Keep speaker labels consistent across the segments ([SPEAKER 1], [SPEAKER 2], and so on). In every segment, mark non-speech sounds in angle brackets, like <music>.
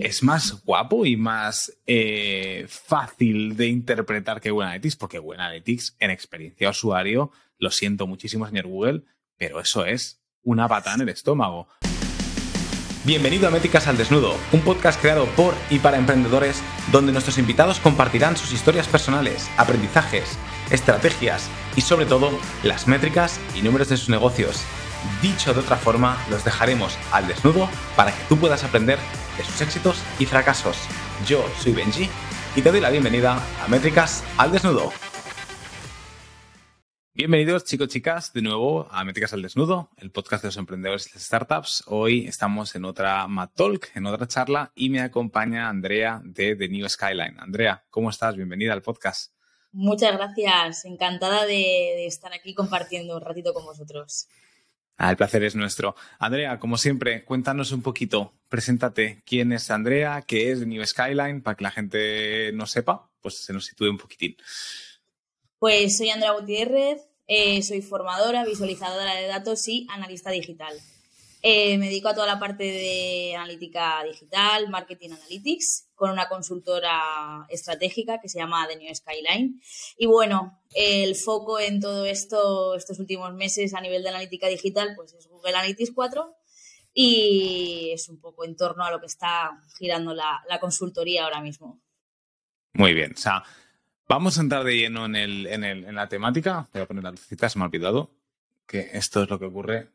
[SPEAKER 1] es más guapo y más eh, fácil de interpretar que Analytics, porque Analytics en experiencia usuario, lo siento muchísimo, señor Google, pero eso es una patada en el estómago. Bienvenido a Métricas al Desnudo, un podcast creado por y para emprendedores donde nuestros invitados compartirán sus historias personales, aprendizajes, estrategias y sobre todo las métricas y números de sus negocios. Dicho de otra forma, los dejaremos al desnudo para que tú puedas aprender de sus éxitos y fracasos. Yo soy Benji y te doy la bienvenida a Métricas al Desnudo. Bienvenidos chicos chicas de nuevo a Métricas al Desnudo, el podcast de los emprendedores y las startups. Hoy estamos en otra Mat Talk, en otra charla y me acompaña Andrea de The New Skyline. Andrea, ¿cómo estás? Bienvenida al podcast.
[SPEAKER 2] Muchas gracias, encantada de, de estar aquí compartiendo un ratito con vosotros.
[SPEAKER 1] Ah, el placer es nuestro. Andrea, como siempre, cuéntanos un poquito, preséntate quién es Andrea, qué es New Skyline, para que la gente no sepa, pues se nos sitúe un poquitín.
[SPEAKER 2] Pues soy Andrea Gutiérrez, eh, soy formadora, visualizadora de datos y analista digital. Eh, me dedico a toda la parte de analítica digital, marketing analytics, con una consultora estratégica que se llama The New Skyline. Y bueno, el foco en todo esto, estos últimos meses a nivel de analítica digital, pues es Google Analytics 4 y es un poco en torno a lo que está girando la, consultoría ahora mismo.
[SPEAKER 1] Muy bien, o sea, vamos a entrar de lleno en, el, la temática. Voy a poner la lucita, se me ha olvidado que esto es lo que ocurre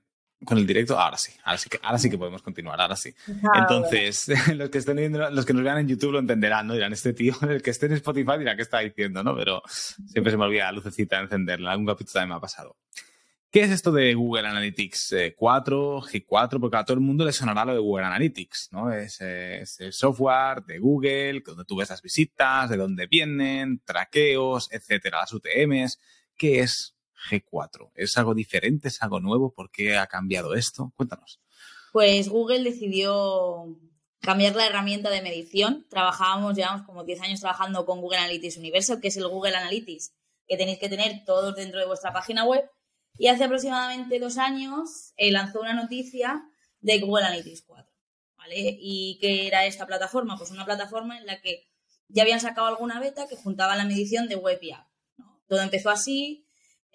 [SPEAKER 1] con el directo, ahora sí, ahora sí que, ahora sí que podemos continuar, ahora sí. Ah, Entonces, <laughs> los que estén viendo, los que nos vean en YouTube lo entenderán, ¿no? Dirán, este tío, el que esté en Spotify dirá qué está diciendo, ¿no? Pero siempre se me olvida la lucecita de encenderla, algún capítulo también me ha pasado. ¿Qué es esto de Google Analytics 4, eh, G4? Porque a todo el mundo le sonará lo de Google Analytics, ¿no? Es, es, el software de Google, donde tú ves las visitas, de dónde vienen, traqueos, etcétera, las UTMs. ¿Qué es G4? ¿Es algo diferente? ¿Es algo nuevo? ¿Por qué ha cambiado esto? Cuéntanos.
[SPEAKER 2] Pues Google decidió cambiar la herramienta de medición. Trabajábamos, llevamos como 10 años trabajando con Google Analytics Universal, que es el Google Analytics que tenéis que tener todos dentro de vuestra página web. Y hace aproximadamente dos años eh, lanzó una noticia de Google Analytics 4. ¿vale? ¿Y qué era esta plataforma? Pues una plataforma en la que ya habían sacado alguna beta que juntaba la medición de web y app. Todo empezó así,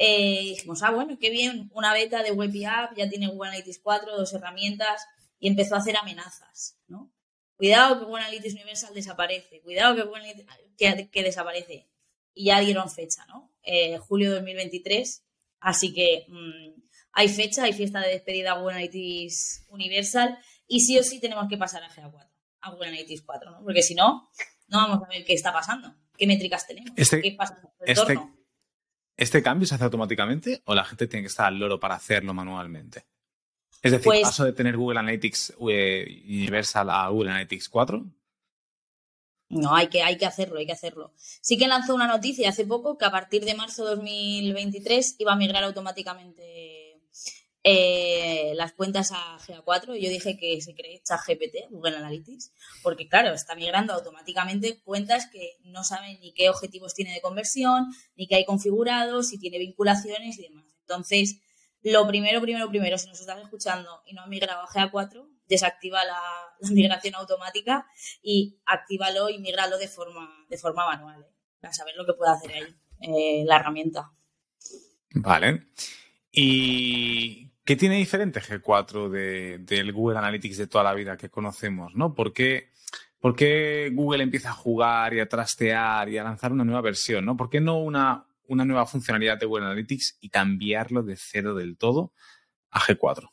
[SPEAKER 2] eh, dijimos, ah, bueno, qué bien, una beta de Web App, ya tiene Google Analytics 4, dos herramientas, y empezó a hacer amenazas, ¿no? Cuidado que Google Analytics Universal desaparece, cuidado que Google Analytics, que, desaparece. Y ya dieron fecha, ¿no? Eh, julio de 2023, así que mm, hay fecha, hay fiesta de despedida a Google Analytics Universal, y sí o sí tenemos que pasar a GA4, a Google Analytics 4, ¿no? Porque si no, no vamos a ver qué está pasando, qué métricas tenemos,
[SPEAKER 1] este
[SPEAKER 2] qué pasa
[SPEAKER 1] en el este, ¿Este cambio se hace automáticamente o la gente tiene que estar al loro para hacerlo manualmente? Es decir, pues, paso de tener Google Analytics eh, Universal a Google Analytics 4.
[SPEAKER 2] No, hay que, hay que hacerlo, hay que hacerlo. Sí que lanzó una noticia hace poco que a partir de marzo de 2023 iba a migrar automáticamente eh, las cuentas a GA4. Yo dije que se cree GPT Google Analytics, porque claro, está migrando automáticamente cuentas que no saben ni qué objetivos tiene de conversión, ni qué hay configurados, si tiene vinculaciones y demás. Entonces, lo primero, primero, primero, si nos estás escuchando y no has migrado a GA4, desactiva la, migración automática y actívalo y migralo de forma, de forma manual, ¿eh? para saber lo que puede hacer ahí eh, la herramienta.
[SPEAKER 1] Vale. ¿Y ¿Qué tiene diferente G4 del Google Analytics de toda la vida que conocemos? ¿no? ¿Por qué, Google empieza a jugar y a trastear y a lanzar una nueva versión? ¿no? ¿Por qué no una, una nueva funcionalidad de Google Analytics y cambiarlo de cero del todo a G4?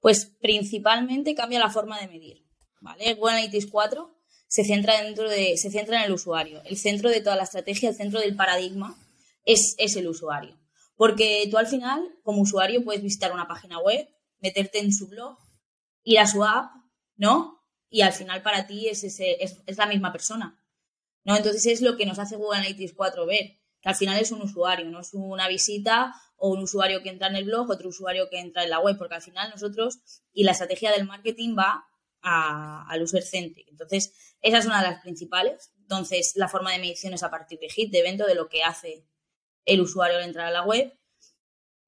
[SPEAKER 2] Pues principalmente cambia la forma de medir. ¿vale? Google Analytics 4 se centra, dentro de, se centra en el usuario. El centro de toda la estrategia, el centro del paradigma es, es el usuario. Porque tú al final, como usuario, puedes visitar una página web, meterte en su blog, ir a su app, ¿no? Y al final para ti es, ese, es, la misma persona, ¿no? Entonces es lo que nos hace Google Analytics 4 ver, que al final es un usuario, no es una visita o un usuario que entra en el blog, otro usuario que entra en la web, porque al final nosotros, y la estrategia del marketing va al user centric. Entonces, esa es una de las principales. Entonces, la forma de medición es a partir de hit, de evento, de lo que hace el usuario al entrar a la web,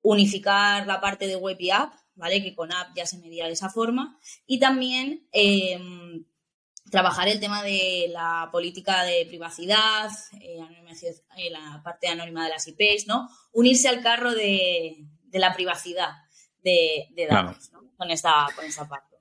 [SPEAKER 2] unificar la parte de web y app, ¿vale? Que con app ya se medía de esa forma, y también em, trabajar el tema de la política de privacidad, eh, eh, la parte anónima de las IPs, ¿no? Unirse al carro de, la privacidad de, datos, ¿no? Con esta, con esta parte.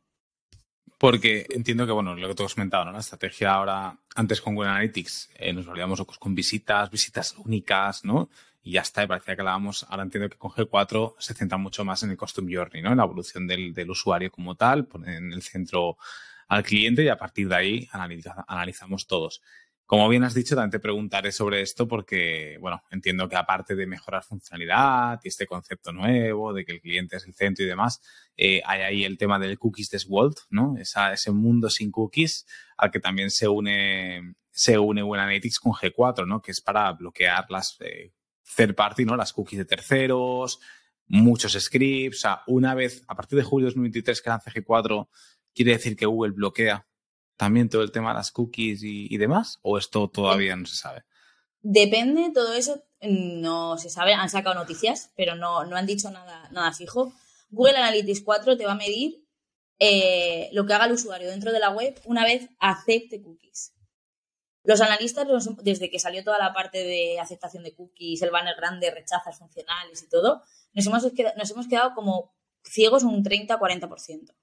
[SPEAKER 1] Porque entiendo que, bueno, lo que tú has comentado, ¿no? La estrategia ahora, antes con Google Analytics, eh, nos valíamos con visitas, visitas únicas, ¿no? Y ya está, y parecía que hablábamos, ahora entiendo que con G4 se centra mucho más en el Custom Journey, ¿no? En la evolución del, del usuario como tal, ponen en el centro al cliente y a partir de ahí analizamos todos. Como bien has dicho, también te preguntaré sobre esto porque, bueno, entiendo que aparte de mejorar funcionalidad y este concepto nuevo de que el cliente es el centro y demás, eh, hay ahí el tema del cookies world, ¿no? ese mundo sin cookies al que también se une, se une Google Analytics con G4, ¿no? Que es para bloquear las eh, third party, ¿no? Las cookies de terceros, muchos scripts. O sea, una vez, a partir de julio de 2023 que lance G4, ¿Quiere decir que Google bloquea también todo el tema de las cookies y, demás? ¿O esto todavía no se sabe?
[SPEAKER 2] Depende, todo eso no se sabe. Han sacado noticias, pero no, no han dicho nada, nada fijo. Google Analytics 4 te va a medir eh, lo que haga el usuario dentro de la web una vez acepte cookies. Los analistas, desde que salió toda la parte de aceptación de cookies, el banner grande, rechazas funcionales y todo, nos hemos, nos hemos quedado como ciegos un 30-40%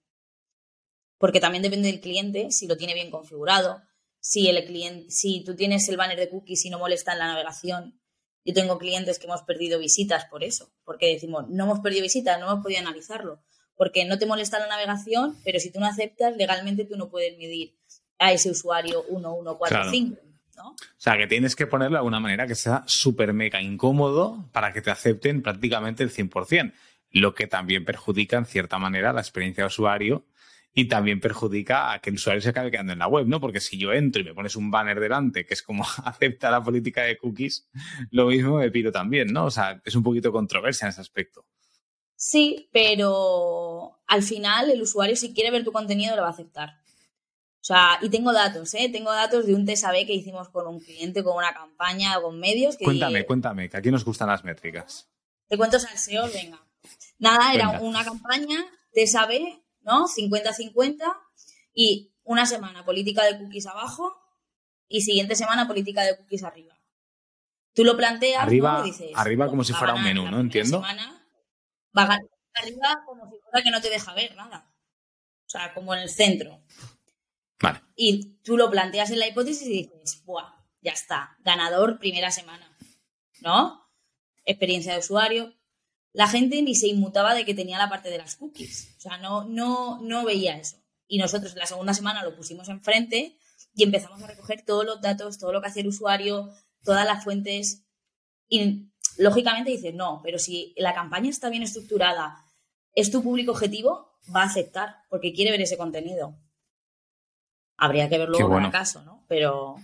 [SPEAKER 2] porque también depende del cliente si lo tiene bien configurado, si el cliente, si tú tienes el banner de cookies y no molesta en la navegación. Yo tengo clientes que hemos perdido visitas por eso, porque decimos, no hemos perdido visitas, no hemos podido analizarlo, porque no te molesta la navegación, pero si tú no aceptas, legalmente tú no puedes medir a ese usuario 1145. ¿no? O
[SPEAKER 1] sea, que tienes que ponerlo de alguna manera que sea súper mega incómodo para que te acepten prácticamente el 100%, lo que también perjudica en cierta manera la experiencia de usuario y también perjudica a que el usuario se acabe quedando en la web, ¿no? Porque si yo entro y me pones un banner delante que es como <laughs> acepta la política de cookies, lo mismo me pido también, ¿no? O sea, es un poquito controversia en ese aspecto.
[SPEAKER 2] Sí, pero al final el usuario si quiere ver tu contenido lo va a aceptar. O sea, y tengo datos, ¿eh? Tengo datos de un test que hicimos con un cliente, con una campaña, con medios.
[SPEAKER 1] cuéntame, cuéntame, que aquí nos gustan las métricas.
[SPEAKER 2] Te cuento salseo, venga. Nada, era una campaña AB ¿no? 50-50 y una semana política de cookies abajo y siguiente semana política de cookies arriba. Tú lo planteas
[SPEAKER 1] arriba, arriba como si fuera un menú, ¿no? Entiendo.
[SPEAKER 2] va a ganar arriba como si fuera que no te deja ver nada. O sea, como en el centro.
[SPEAKER 1] Vale.
[SPEAKER 2] Y tú lo planteas en la hipótesis y dices, ¡buah! Ya está, ganador primera semana. ¿No? Experiencia de usuario, la gente ni se inmutaba de que tenía la parte de las cookies. O sea, no, no, no veía eso. Y nosotros la segunda semana lo pusimos enfrente y empezamos a recoger todos los datos, todo lo que hace el usuario, todas las fuentes. Y lógicamente dices, no, pero si la campaña está bien estructurada, es tu público objetivo, va a aceptar porque quiere ver ese contenido. Habría que verlo en cada caso, ¿no? Pero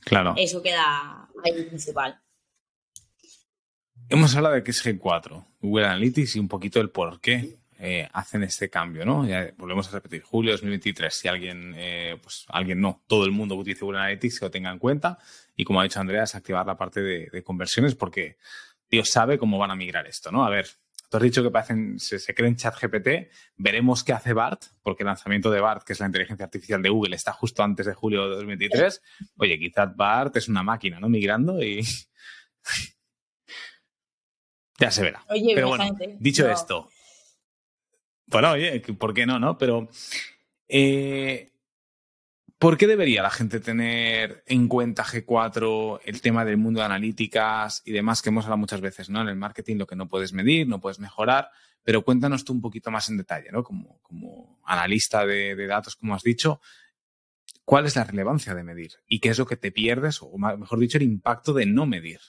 [SPEAKER 1] claro.
[SPEAKER 2] eso queda ahí principal.
[SPEAKER 1] Hemos hablado de que es G4, Google Analytics y un poquito el por qué eh, hacen este cambio, ¿no? Ya volvemos a repetir, julio de 2023, si alguien, eh, pues alguien no, todo el mundo que utilice Google Analytics que lo tenga en cuenta y como ha dicho Andrea, es activar la parte de, conversiones porque Dios sabe cómo van a migrar esto, ¿no? A ver, tú has dicho que parecen, se, se creen chat GPT, veremos qué hace BART, porque el lanzamiento de BART, que es la inteligencia artificial de Google, está justo antes de julio de 2023. Oye, quizás BART es una máquina, ¿no? Migrando y <laughs> Ya se verá. Pero bueno, dicho esto. Bueno, oye, ¿por qué no, no? Pero. Eh, ¿Por qué debería la gente tener en cuenta G4 el tema del mundo de analíticas y demás que hemos hablado muchas veces, ¿no? En el marketing lo que no puedes medir, no puedes mejorar, pero cuéntanos tú un poquito más en detalle, ¿no? Como, como analista de, de datos, como has dicho, ¿cuál es la relevancia de medir? ¿Y qué es lo que te pierdes, o mejor dicho, el impacto de no medir?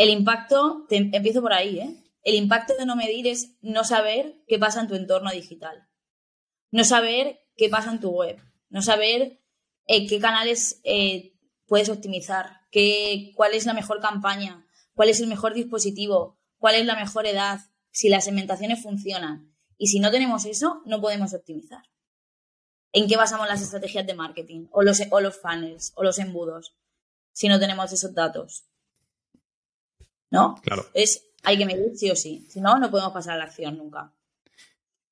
[SPEAKER 2] El impacto, empiezo por ahí, ¿eh? El impacto de no medir es no saber qué pasa en tu entorno digital. No saber qué pasa en tu web. No saber eh, qué canales eh, puedes optimizar, qué, cuál es la mejor campaña, cuál es el mejor dispositivo, cuál es la mejor edad, si las segmentaciones funcionan. Y si no tenemos eso, no podemos optimizar. ¿En qué basamos las estrategias de marketing? O los, o los funnels, o los embudos, si no tenemos esos datos. ¿No?
[SPEAKER 1] Claro.
[SPEAKER 2] Es, hay que medir sí o sí, si no, no podemos pasar a la acción nunca.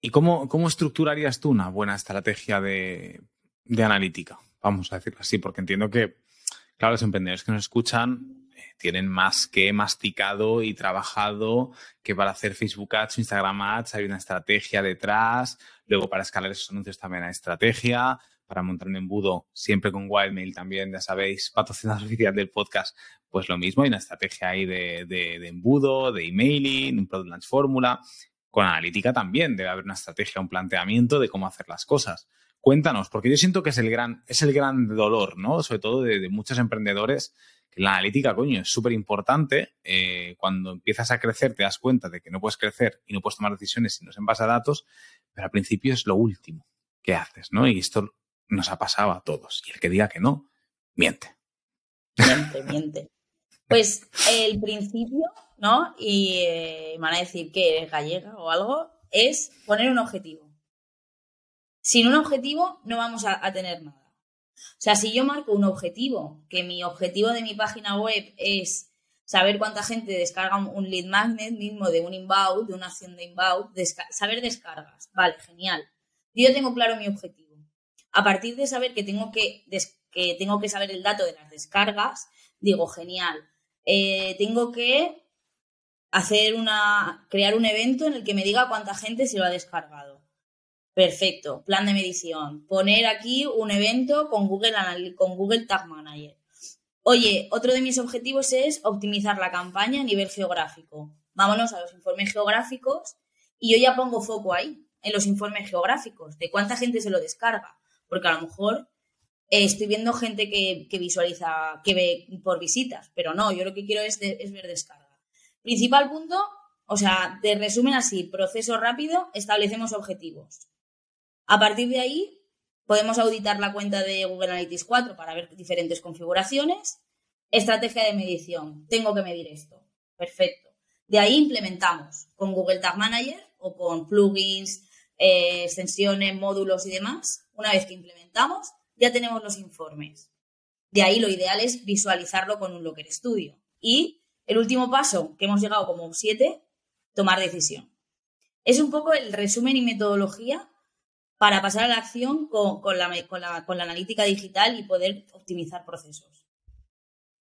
[SPEAKER 1] ¿Y cómo, cómo estructurarías tú una buena estrategia de, de analítica? Vamos a decirlo así, porque entiendo que, claro, los emprendedores que nos escuchan eh, tienen más que masticado y trabajado que para hacer Facebook Ads, Instagram Ads hay una estrategia detrás, luego para escalar esos anuncios también hay estrategia, para montar un embudo siempre con Wildmail también, ya sabéis, <laughs> patrocinador oficial del podcast, pues lo mismo, hay una estrategia ahí de, de, embudo, de emailing, un Product Launch Fórmula. Con analítica también debe haber una estrategia, un planteamiento de cómo hacer las cosas. Cuéntanos, porque yo siento que es el gran, es el gran dolor, ¿no? Sobre todo de, de muchos emprendedores, que la analítica, coño, es súper importante. Eh, cuando empiezas a crecer te das cuenta de que no puedes crecer y no puedes tomar decisiones si no es en base a datos, pero al principio es lo último que haces, ¿no? Y esto nos ha pasado a todos. Y el que diga que no, miente.
[SPEAKER 2] Miente, miente. Pues el principio, ¿no? Y eh, van a decir que eres gallega o algo, es poner un objetivo. Sin un objetivo no vamos a, tener nada. O sea, si yo marco un objetivo, que mi objetivo de mi página web es saber cuánta gente descarga un lead magnet mismo de un inbound, de una acción de inbound, saber descargas. Vale, genial. Yo tengo claro mi objetivo. A partir de saber que tengo que, que tengo que saber el dato de las descargas, digo, genial, eh, tengo que hacer una, crear un evento en el que me diga cuánta gente se lo ha descargado. Perfecto, plan de medición. Poner aquí un evento con Google, con Google Tag Manager. Oye, otro de mis objetivos es optimizar la campaña a nivel geográfico. Vámonos a los informes geográficos y yo ya pongo foco ahí, en los informes geográficos, de cuánta gente se lo descarga. Porque a lo mejor eh, estoy viendo gente que, que, visualiza, que ve por visitas, pero no, yo lo que quiero es, ver descarga. Principal punto, o sea, de resumen así, proceso rápido, establecemos objetivos. A partir de ahí, podemos auditar la cuenta de Google Analytics 4 para ver diferentes configuraciones. Estrategia de medición, tengo que medir esto. Perfecto. De ahí implementamos con Google Tag Manager o con plugins, eh, extensiones, módulos y demás. Una vez que implementamos, ya tenemos los informes. De ahí lo ideal es visualizarlo con un Locker Studio. Y el último paso, que hemos llegado como siete, tomar decisión. Es un poco el resumen y metodología para pasar a la acción con, con, la, con, la, con la, analítica digital y poder optimizar procesos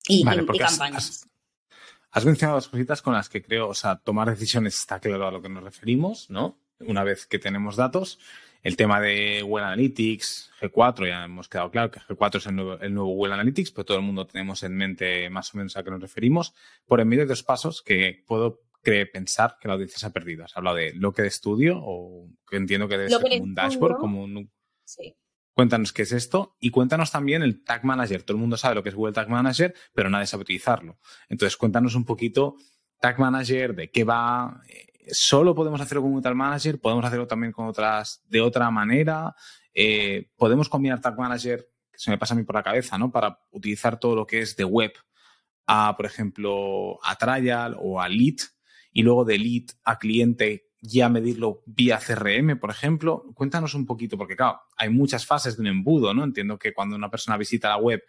[SPEAKER 2] y,
[SPEAKER 1] vale,
[SPEAKER 2] y, y campañas.
[SPEAKER 1] Has, has, mencionado dos cositas con las que creo, o sea, tomar decisiones está claro a lo que nos referimos, ¿no? Una vez que tenemos datos, el tema de Google Analytics, G4, ya hemos quedado claro que G4 es el nuevo, el nuevo Google Analytics, pero todo el mundo tenemos en mente más o menos a qué nos referimos. Por en medio de dos pasos que puedo creer, pensar que la audiencia se ha perdido. Has hablado de lo que de estudio, o que entiendo que debe ser como un dashboard, como un...
[SPEAKER 2] Sí.
[SPEAKER 1] Cuéntanos qué es esto y cuéntanos también el Tag Manager. Todo el mundo sabe lo que es Google Tag Manager, pero nadie sabe utilizarlo. Entonces, cuéntanos un poquito Tag Manager, de qué va, solo podemos hacerlo con un Tag Manager, podemos hacerlo también con otras de otra manera, eh, podemos combinar Tag Manager, que se me pasa a mí por la cabeza, ¿no? Para utilizar todo lo que es de web a, por ejemplo, a trial o a lead y luego de lead a cliente ya medirlo vía CRM, por ejemplo. Cuéntanos un poquito, porque claro, hay muchas fases de un embudo, ¿no? Entiendo que cuando una persona visita la web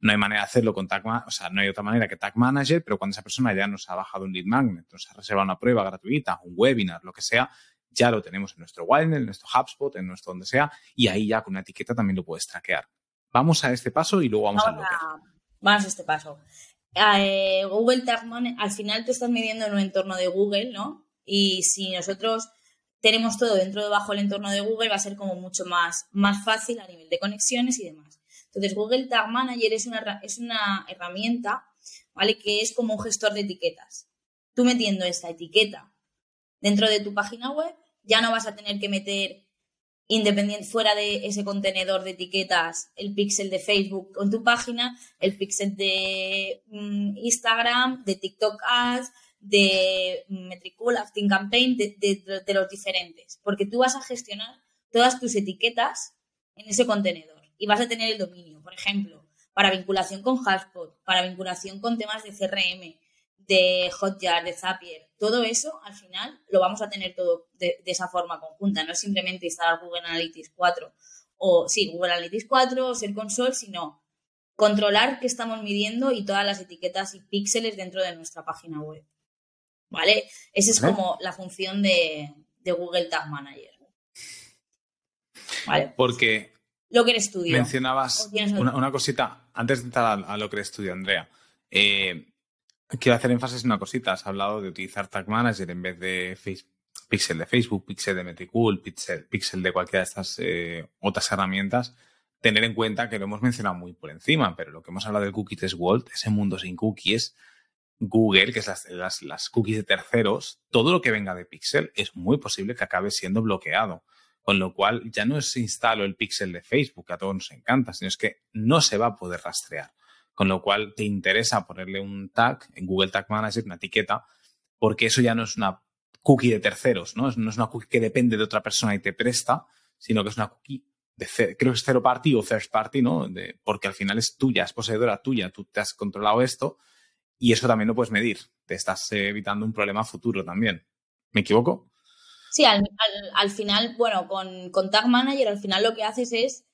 [SPEAKER 1] no hay manera de hacerlo con Tag Manager, o sea, no hay otra manera que Tag Manager, pero cuando esa persona ya nos ha bajado un lead magnet, nos ha reservado una prueba gratuita, un webinar, lo que sea, ya lo tenemos en nuestro Wildmail, en nuestro HubSpot, en nuestro donde sea, y ahí ya con una etiqueta también lo puedes traquear. Vamos a este paso y luego vamos,
[SPEAKER 2] vamos
[SPEAKER 1] al
[SPEAKER 2] a, Vamos a este paso. Eh, Google Tag Manager, al final te estás midiendo en un entorno de Google, ¿no? Y si nosotros tenemos todo dentro de bajo el entorno de Google, va a ser como mucho más, más fácil a nivel de conexiones y demás. Entonces, Google Tag Manager es una, es una herramienta, ¿vale? Que es como un gestor de etiquetas. Tú metiendo esta etiqueta dentro de tu página web, ya no vas a tener que meter independiente fuera de ese contenedor de etiquetas el pixel de Facebook con tu página, el pixel de mm, Instagram, de TikTok Ads, de Metricool, Acting Campaign, de, de los diferentes, porque tú vas a gestionar todas tus etiquetas en ese contenedor y vas a tener el dominio, por ejemplo, para vinculación con HubSpot, para vinculación con temas de CRM, de Hotjar, de Zapier, todo eso al final lo vamos a tener todo de, de, esa forma conjunta, no es simplemente instalar Google Analytics 4 o sí, Google Analytics 4 o Ser Console, sino controlar qué estamos midiendo y todas las etiquetas y píxeles dentro de nuestra página web. ¿Vale? Esa es como la función de, de Google Tag Manager. ¿vale?
[SPEAKER 1] Porque
[SPEAKER 2] Locker Studio.
[SPEAKER 1] mencionabas
[SPEAKER 2] ¿O tienes
[SPEAKER 1] una, cosita, antes de entrar a, a lo que estudio, Andrea. eh, quiero hacer énfasis en una cosita. Has hablado de utilizar Tag Manager en vez de Pixel de Facebook, Pixel de Metricool, Pixel, Pixel de cualquiera de estas eh, otras herramientas. Tener en cuenta que lo hemos mencionado muy por encima, pero lo que hemos hablado del Cookies World, ese mundo sin cookies, Google, que es las, las, las cookies de terceros, todo lo que venga de Pixel es muy posible que acabe siendo bloqueado. Con lo cual ya no es instalo el Pixel de Facebook, a todos nos encanta, sino es que no se va a poder rastrear. Con lo cual te interesa ponerle un tag en Google Tag Manager, una etiqueta, porque eso ya no es una cookie de terceros, ¿no? No es una cookie que depende de otra persona y te presta, sino que es una cookie de creo que es zero party o first party, ¿no? Porque al final es tuya, es poseedora tuya, tú te has controlado esto y eso también lo puedes medir. Te estás evitando un problema futuro también. ¿Me equivoco?
[SPEAKER 2] Sí, al, al- al final, bueno, con, con Tag Manager al final lo que haces es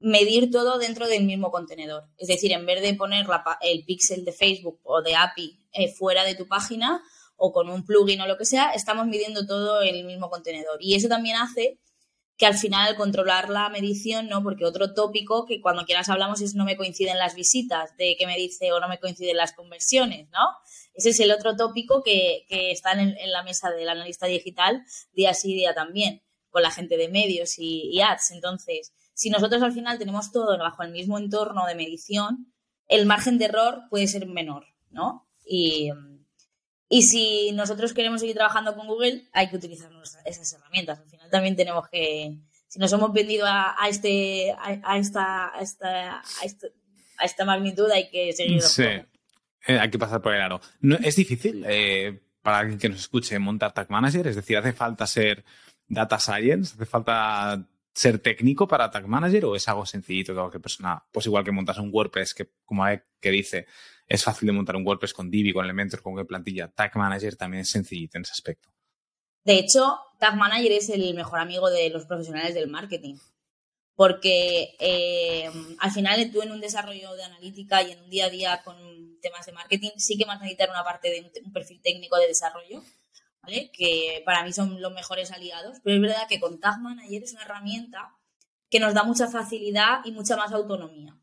[SPEAKER 2] medir todo dentro del mismo contenedor. Es decir, en vez de poner la el pixel de Facebook o de API eh, fuera de tu página o con un plugin o lo que sea, estamos midiendo todo en el mismo contenedor. Y eso también hace que al final controlar la medición, ¿no? Porque otro tópico que cuando quieras hablamos es no me coinciden las visitas, de que me dice o no me coinciden las conversiones, ¿no? Ese es el otro tópico que, que está en, la mesa del analista digital día sí día también, con la gente de medios y, y ads. Entonces, si nosotros al final tenemos todo bajo el mismo entorno de medición, el margen de error puede ser menor, ¿no? Y, y si nosotros queremos seguir trabajando con Google, hay que utilizar esas herramientas. Al final también tenemos que, si nos hemos vendido a, a este, a, a esta, a, esta, a, esta, a esta magnitud, hay que seguir.
[SPEAKER 1] Sí. Eh, hay que pasar por el aro. No, ¿Es difícil eh, para alguien que nos escuche montar Tag Manager? Es decir, ¿hace falta ser data science? ¿Hace falta ser técnico para Tag Manager o es algo sencillito que cualquier persona, pues igual que montas un WordPress, que como que dice, es fácil de montar un WordPress con Divi, con Elementor, con web plantilla, Tag Manager también es sencillito en ese aspecto.
[SPEAKER 2] De hecho, Tag Manager es el mejor amigo de los profesionales del marketing. Porque eh, al final tú en un desarrollo de analítica y en un día a día con temas de marketing sí que vas a necesitar una parte de un perfil técnico de desarrollo, Que para mí son los mejores aliados. Pero es verdad que con Tag Manager es una herramienta que nos da mucha facilidad y mucha más autonomía.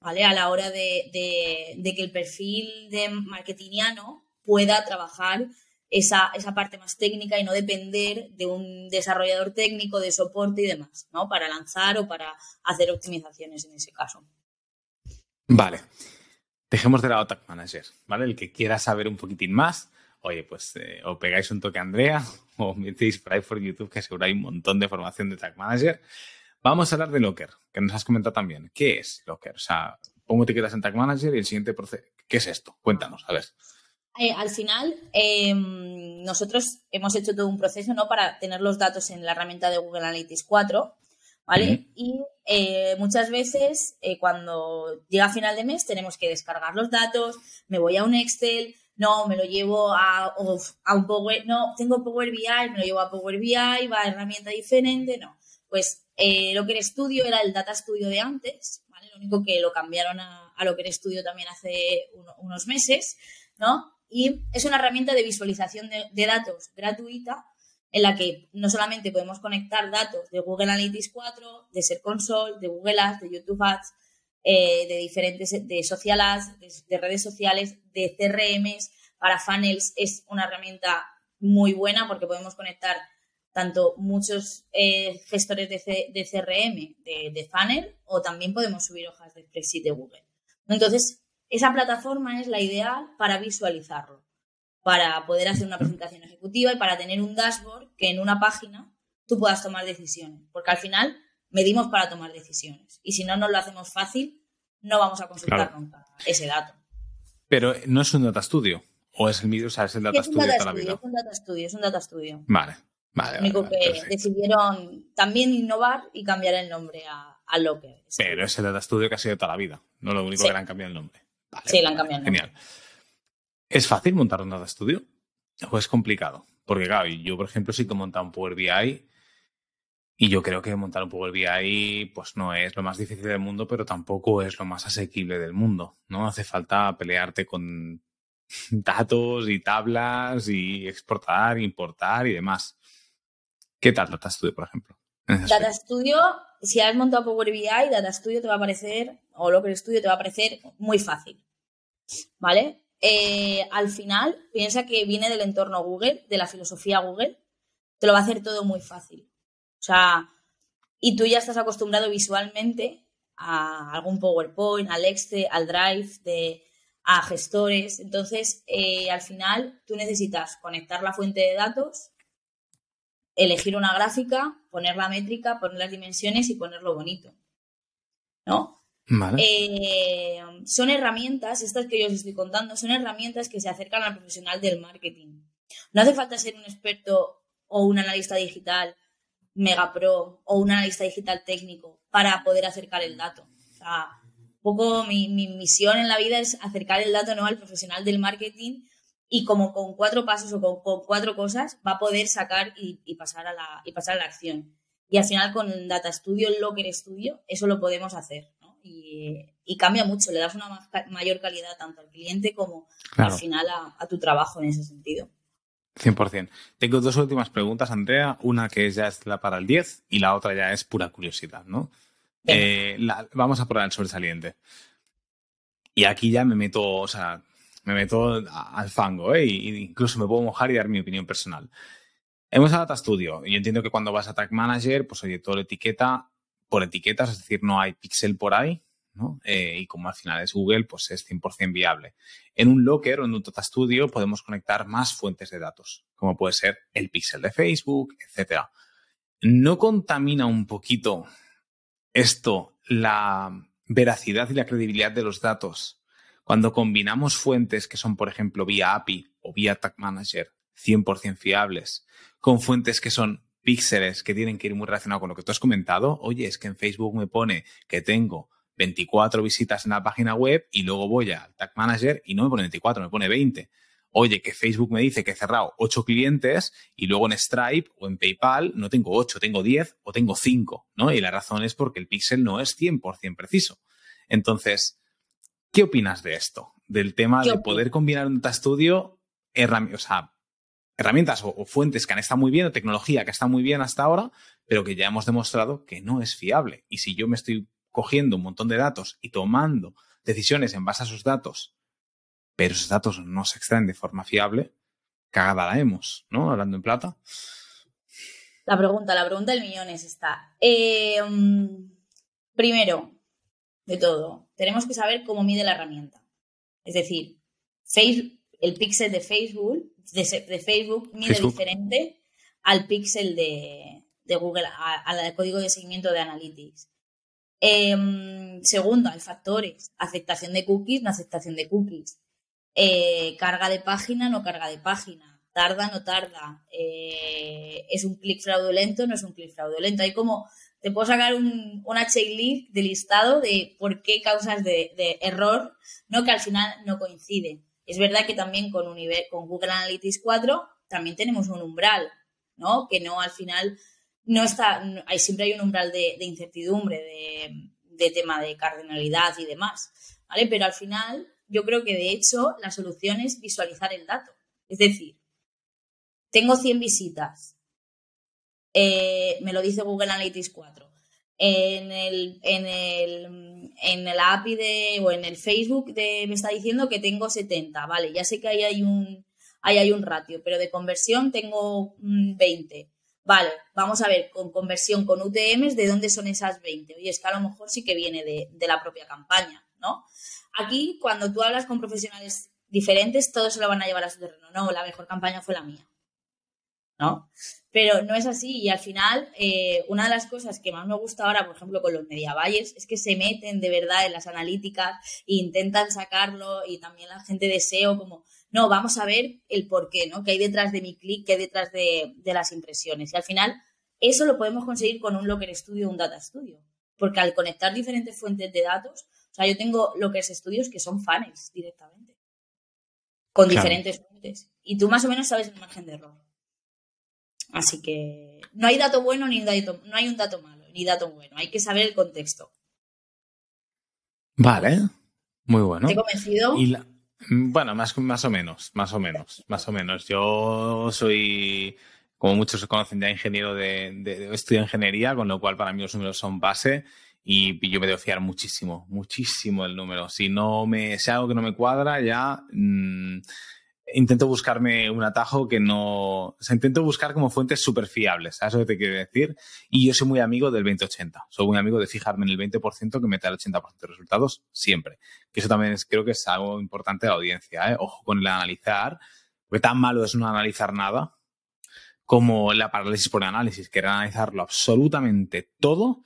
[SPEAKER 2] ¿Vale? A la hora de que el perfil de marketingiano pueda trabajar esa, esa parte más técnica y no depender de un desarrollador técnico de soporte y demás, ¿no? Para lanzar o para hacer optimizaciones en ese caso.
[SPEAKER 1] Vale. Dejemos de lado Tag Manager, ¿vale? El que quiera saber un poquitín más, oye, pues eh, o pegáis un toque a Andrea <laughs> o metéis por ahí por YouTube, que seguro hay un montón de formación de Tag Manager. Vamos a hablar de Locker, que nos has comentado también. ¿Qué es Locker? O sea, pongo etiquetas en Tag Manager y el siguiente proceso. ¿Qué es esto? Cuéntanos, a ver.
[SPEAKER 2] Eh, al final, eh, nosotros hemos hecho todo un proceso ¿no? para tener los datos en la herramienta de Google Analytics 4, ¿vale? Y eh, muchas veces, eh, cuando llega a final de mes, tenemos que descargar los datos, me voy a un Excel, no, me lo llevo a, a un Power, no, tengo Power BI, me lo llevo a Power BI, va a herramienta diferente, no. Pues eh, Locker Studio era el Data Studio de antes, ¿vale? Lo único que lo cambiaron a, a Locker Studio también hace uno- unos meses, ¿no? Y es una herramienta de visualización de, de datos gratuita en la que no solamente podemos conectar datos de Google Analytics 4, de Ser Console, de Google Ads, de YouTube Ads, eh, de diferentes, de social de, de redes sociales, de CRMs, para funnels es una herramienta muy buena porque podemos conectar tanto muchos eh, gestores de CRM, de, de funnel, o también podemos subir hojas de spreadsheet de Google. Entonces, esa plataforma es la ideal para visualizarlo, para poder hacer una presentación ejecutiva y para tener un dashboard que en una página tú puedas tomar decisiones, porque al final medimos para tomar decisiones y si no nos lo hacemos fácil, no vamos a consultar
[SPEAKER 1] Claro.
[SPEAKER 2] nunca ese dato.
[SPEAKER 1] Pero no es un Data Studio. O es el mismo, o sea, es el Data
[SPEAKER 2] es
[SPEAKER 1] Studio
[SPEAKER 2] data
[SPEAKER 1] toda la vida.
[SPEAKER 2] es un data studio, es un data studio.
[SPEAKER 1] Vale, vale.
[SPEAKER 2] Lo único
[SPEAKER 1] vale,
[SPEAKER 2] que
[SPEAKER 1] perfecto.
[SPEAKER 2] decidieron también innovar y cambiar el nombre a, a Locker.
[SPEAKER 1] Pero es el Data Studio que ha sido toda la vida. No lo único
[SPEAKER 2] Sí.
[SPEAKER 1] que le han cambiado el nombre. Vale,
[SPEAKER 2] Sí, le han cambiado el nombre.
[SPEAKER 1] Genial. ¿Es fácil montar un Data Studio? ¿O es complicado? Porque, claro, yo, por ejemplo, sí que he montado un Power BI y yo creo que montar un Power BI pues no es lo más difícil del mundo, pero tampoco es lo más asequible del mundo, ¿no? Hace falta pelearte con <laughs> datos y tablas y exportar, importar y demás. ¿Qué tal Data Studio, por ejemplo?
[SPEAKER 2] Data Studio, si has montado Power BI, Data Studio te va a parecer, o Locker Studio te va a parecer muy fácil. ¿Vale? Eh, al final, piensa que viene del entorno Google, de la filosofía Google, te lo va a hacer todo muy fácil. O sea, y tú ya estás acostumbrado visualmente a algún PowerPoint, al Excel, al Drive, de, a gestores. Entonces, eh, al final, tú necesitas conectar la fuente de datos, elegir una gráfica, poner la métrica, poner las dimensiones y ponerlo bonito. ¿No? Eh, son herramientas, estas que yo os estoy contando, son herramientas que se acercan al profesional del marketing. No hace falta ser un experto o un analista digital mega pro o un analista digital técnico para poder acercar el dato. O sea, un poco mi, misión en la vida es acercar el dato ¿no? al profesional del marketing y como con cuatro pasos o con, cuatro cosas va a poder sacar y, pasar a la, y pasar a la acción. Y al final con Data Studio, Locker Studio, eso lo podemos hacer. Y, cambia mucho, le das una mayor calidad tanto al cliente como al final a, tu trabajo en ese sentido.
[SPEAKER 1] 100%. Tengo dos últimas preguntas, Andrea. Una que ya es la para el 10 y la otra ya es pura curiosidad, ¿no? Eh, vamos a probar el sobresaliente. Y aquí ya me meto, o sea, me meto al fango, ¿eh? Y, incluso me puedo mojar y dar mi opinión personal. Hemos a Data Studio y entiendo que cuando vas a Tag Manager, pues oye, todo la etiqueta por etiquetas, es decir, no hay pixel por ahí, Eh, y como al final es Google, pues es 100% viable. En un Locker o en un Data Studio podemos conectar más fuentes de datos, como puede ser el pixel de Facebook, etcétera. ¿No contamina un poquito esto la veracidad y la credibilidad de los datos cuando combinamos fuentes que son, por ejemplo, vía API o vía Tag Manager 100% fiables con fuentes que son píxeles que tienen que ir muy relacionados con lo que tú has comentado. Oye, es que en Facebook me pone que tengo 24 visitas en la página web y luego voy al Tag Manager y no me pone 24, me pone 20. Oye, que Facebook me dice que he cerrado 8 clientes y luego en Stripe o en PayPal no tengo 8, tengo 10 o tengo 5, ¿no? Y la razón es porque el píxel no es 100% preciso. Entonces, ¿qué opinas de esto? Del tema de poder combinar un Data Studio, o sea, herramientas o, fuentes que han estado muy bien, o tecnología que está muy bien hasta ahora, pero que ya hemos demostrado que no es fiable. Y si yo me estoy cogiendo un montón de datos y tomando decisiones en base a esos datos, pero esos datos no se extraen de forma fiable, cagada la hemos, ¿no? Hablando en plata.
[SPEAKER 2] La pregunta, la pregunta del millón es esta. Eh, mm, primero, de todo, tenemos que saber cómo mide la herramienta. Es decir, el píxel de Facebook de, Facebook mide diferente al píxel de, Google, al código de seguimiento de Analytics. Em, segundo, hay factores. Aceptación de cookies, no aceptación de cookies. Eh, carga de página, no carga de página. Tarda, no tarda. Eh, es un clic fraudulento, no es un clic fraudulento. Hay como, te puedo sacar un, una checklist de listado de por qué causas de, error, ¿no? Que al final no coinciden. Es verdad que también con, con Google Analytics 4 también tenemos un umbral, ¿no? Que no al final no está, hay, siempre hay un umbral de, incertidumbre, de, tema de cardinalidad y demás, ¿vale? Pero al final yo creo que de hecho la solución es visualizar el dato. Es decir, tengo 100 visitas, eh, me lo dice Google Analytics 4, en el, en el, en API de, o en el Facebook me está diciendo que tengo 70, vale, ya sé que ahí hay un, ahí hay un ratio, pero de conversión tengo 20. Vale, vamos a ver, con conversión con UTMs, ¿de dónde son esas 20? Oye, es que a lo mejor sí que viene de, de la propia campaña, ¿no? Aquí, cuando tú hablas con profesionales diferentes, todos se lo van a llevar a su terreno. No, la mejor campaña fue la mía. ¿no? Pero no es así y al final eh, una de las cosas que más me gusta ahora, por ejemplo, con los media buyers, es que se meten de verdad en las analíticas e intentan sacarlo y también la gente de SEO como, no, vamos a ver el por qué, ¿no? ¿Qué hay detrás de mi clic? ¿Qué hay detrás de, las impresiones? Y al final eso lo podemos conseguir con un Locker Studio o un Data Studio. Porque al conectar diferentes fuentes de datos, o sea, yo tengo Locker Studios que son funnels directamente. Con diferentes fuentes. Y tú más o menos sabes el margen de error. Así que no hay dato bueno ni dato, no hay un dato malo ni dato bueno. Hay que saber el contexto.
[SPEAKER 1] Vale, muy bueno.
[SPEAKER 2] ¿Te he convencido?
[SPEAKER 1] Bueno, más, más o menos, más o menos, más o menos. Yo soy como muchos se conocen ya ingeniero de, estudio de ingeniería, con lo cual para mí los números son base y yo me debo fiar muchísimo, muchísimo el número. Si no me, si algo que no me cuadra, ya mmm, intento buscarme un atajo que no. O sea, intento buscar como fuentes súper fiables, ¿sabes lo que te quiero decir? Y yo soy muy amigo del 20-80. Soy muy amigo de fijarme en el 20% que me da el 80% de resultados siempre. Que eso también es, creo que es algo importante de la audiencia, ¿eh? Ojo con el analizar, porque tan malo es no analizar nada como la parálisis por análisis, que era analizarlo absolutamente todo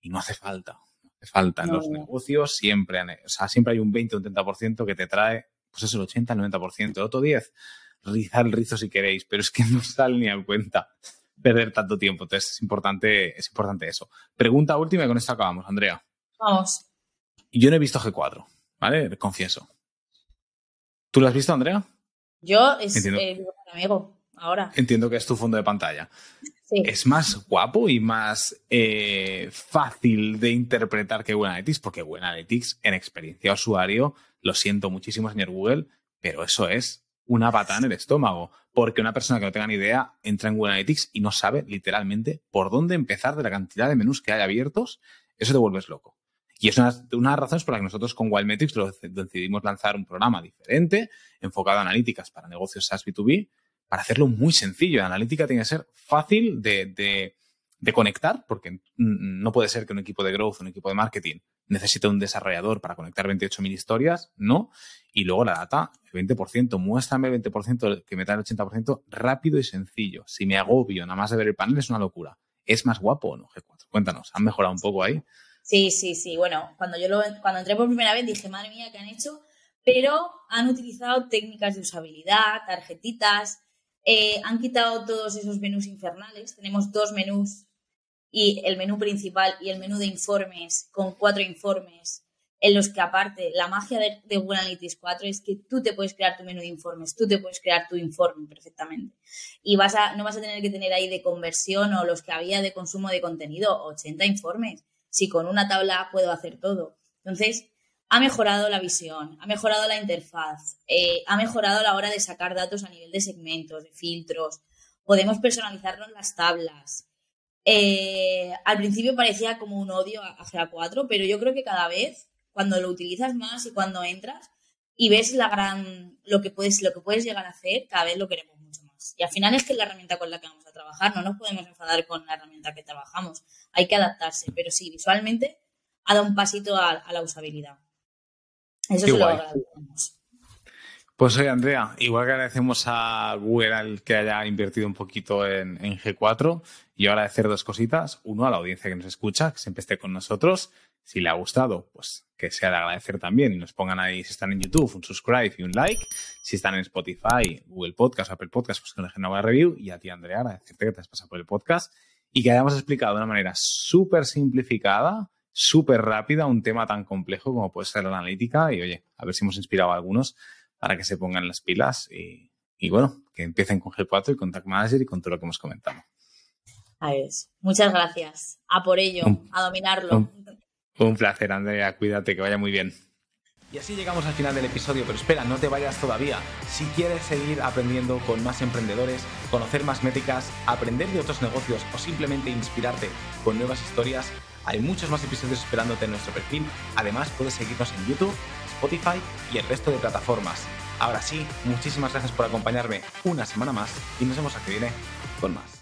[SPEAKER 1] y no hace falta. No hace falta. En los negocios siempre, o sea, siempre hay un 20 o un 30% que te trae pues es el 80, el 90%. El otro 10, rizar el rizo si queréis, pero es que <laughs> no sale ni a cuenta perder tanto tiempo. Entonces es importante, es importante eso. Pregunta última y con esto acabamos, Andrea.
[SPEAKER 2] Vamos.
[SPEAKER 1] Yo no he visto G4, ¿vale? Confieso. ¿Tú lo has visto, Andrea?
[SPEAKER 2] Yo es. Eh, amigo, ahora.
[SPEAKER 1] Entiendo que es tu fondo de pantalla. Es más guapo y más eh, fácil de interpretar que Google Analytics, porque Google Analytics en experiencia usuario lo siento muchísimo, señor Google, pero eso es una patada en el estómago. Porque una persona que no tenga ni idea entra en Google Analytics y no sabe literalmente por dónde empezar de la cantidad de menús que hay abiertos, eso te vuelves loco. Y es una, de las razones por las que nosotros con Wildmetrics decidimos lanzar un programa diferente, enfocado a analíticas para negocios SaaS B2B, para hacerlo muy sencillo. La analítica tiene que ser fácil de, de conectar, porque no puede ser que un equipo de growth, un equipo de marketing necesite un desarrollador para conectar 28.000 historias, no. Y luego la data, el 20%, muéstrame el 20%, que me trae el 80% rápido y sencillo. Si me agobio nada más de ver el panel es una locura. ¿Es más guapo o no G4? Cuéntanos, ¿han mejorado un poco ahí?
[SPEAKER 2] Sí, sí, sí. Bueno, cuando yo lo, cuando entré por primera vez dije, madre mía, ¿qué han hecho? Pero han utilizado técnicas de usabilidad, tarjetitas, eh, han quitado todos esos menús infernales. Tenemos dos menús y el menú principal y el menú de informes con cuatro informes en los que aparte la magia de, Google Analytics 4 es que tú te puedes crear tu menú de informes, tú te puedes crear tu informe perfectamente y vas a, no vas a tener que tener ahí de conversión o los que había de consumo de contenido, 80 informes, si con una tabla puedo hacer todo. Entonces, ha mejorado la visión, ha mejorado la interfaz, eh, ha mejorado la hora de sacar datos a nivel de segmentos, de filtros, podemos personalizarnos las tablas, eh, al principio parecía como un odio a, GA4, pero yo creo que cada vez, cuando lo utilizas más y cuando entras y ves la gran, lo que puedes, lo que puedes llegar a hacer, cada vez lo queremos mucho más. Y al final es que es la herramienta con la que vamos a trabajar, no nos podemos enfadar con la herramienta que trabajamos, hay que adaptarse, pero sí, visualmente ha dado un pasito a, la usabilidad. Eso se lo agradecemos.
[SPEAKER 1] Pues oye, Andrea, igual que agradecemos a Google al que haya invertido un poquito en, G4, y ahora hacer dos cositas. Uno, a la audiencia que nos escucha, que siempre esté con nosotros. Si le ha gustado, pues que sea de agradecer también y nos pongan ahí, si están en YouTube, un subscribe y un like. Si están en Spotify, Google Podcast, Apple Podcast, pues que nos dejen una review. Y a ti, Andrea, agradecerte que te has pasado por el podcast y que hayamos explicado de una manera súper simplificada, súper rápida, un tema tan complejo como puede ser la analítica. Y oye, a ver si hemos inspirado a algunos para que se pongan las pilas y, bueno, que empiecen con G4 y con Tag Manager y con todo lo que hemos comentado.
[SPEAKER 2] Ahí es. Muchas gracias. A por ello, a dominarlo.
[SPEAKER 1] Un, placer, Andrea. Cuídate, que vaya muy bien. Y así llegamos al final del episodio, pero espera, no te vayas todavía. Si quieres seguir aprendiendo con más emprendedores, conocer más métricas, aprender de otros negocios o simplemente inspirarte con nuevas historias, hay muchos más episodios esperándote en nuestro perfil. Además, puedes seguirnos en YouTube Spotify y el resto de plataformas. Ahora sí, muchísimas gracias por acompañarme una semana más y nos vemos aquí viene con más.